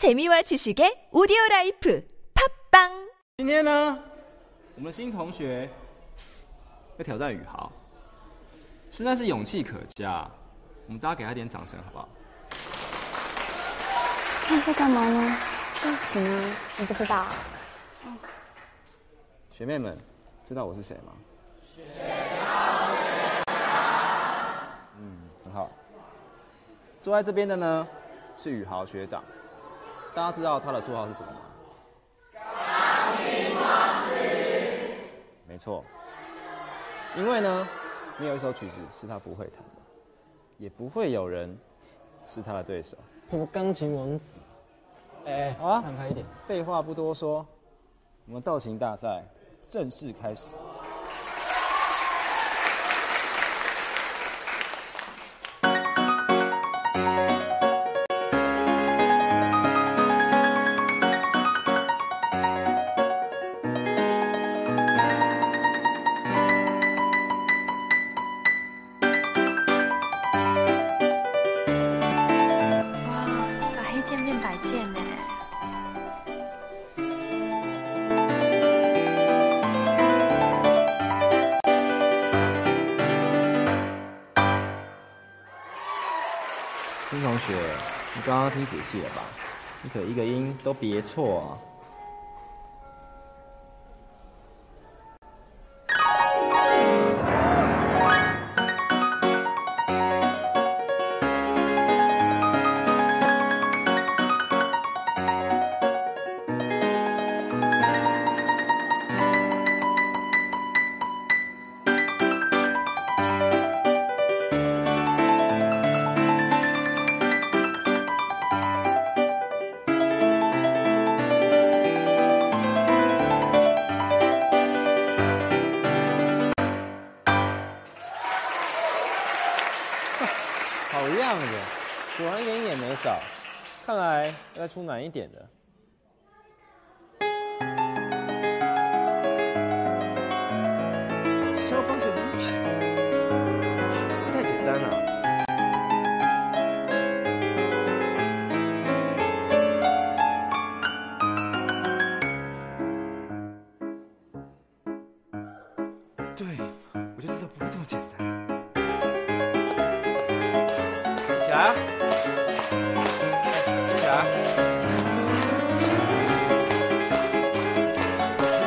재미와 지식의 오디오 라이프 팝빵今天呢，我们新同学要挑战宇豪，实在是勇气可嘉。我们大家给他点掌声，好不好？那在干嘛呢？在一起吗？你不知道。学妹们，知道我是谁吗？嗯，很好。坐在这边的呢，是宇豪学长。 大家知道他的绰号是什么吗？钢琴王子没错，因为呢，没有一首曲子是他不会弹的，也不会有人是他的对手。什么钢琴王子？哎，好啊看开一点。废话不多说，我们道琴大赛正式开始。你刚刚听仔细了吧？你可一个音都别错啊！音也没少。看来要出难一点的。肖邦学舞曲，不太简单啊。对，我就知道不会这么简单。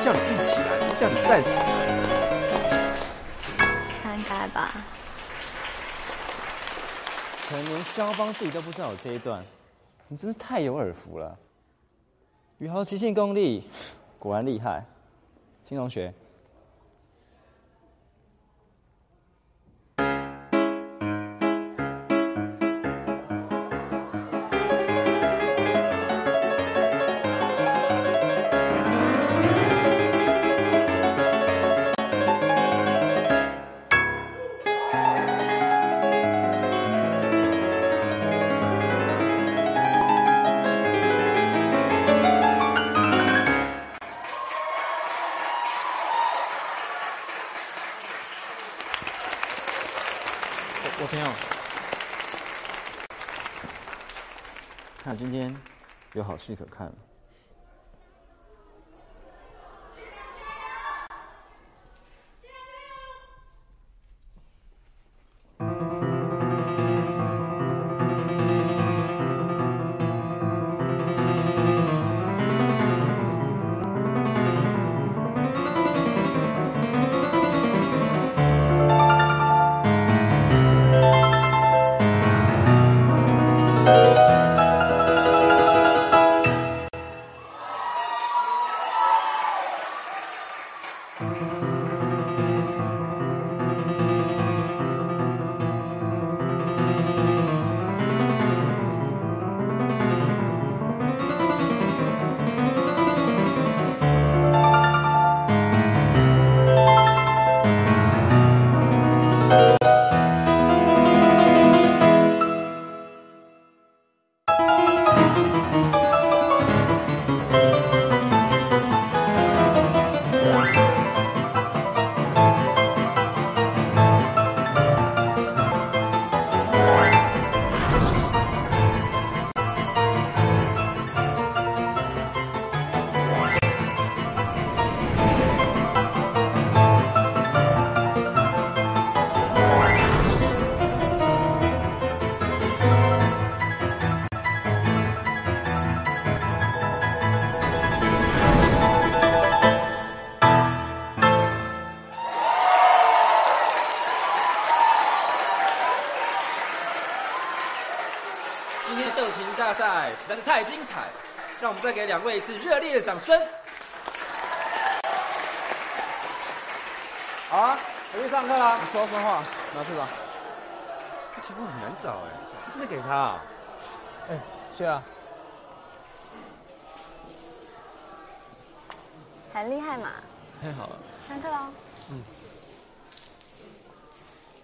叫你一起来，叫你站起来。应该吧。可能连肖邦自己都不知道有这一段，你真是太有耳福了。宇豪即兴功力果然厉害，新同学。看今天有好戏可看了。大赛实在是太精彩，让我们再给两位一次热烈的掌声。好啊，回去上课啦。你说说话，拿去吧。这题目很难找哎，你真的给他、啊？哎，谢了。很厉害嘛，太好了，上课喽。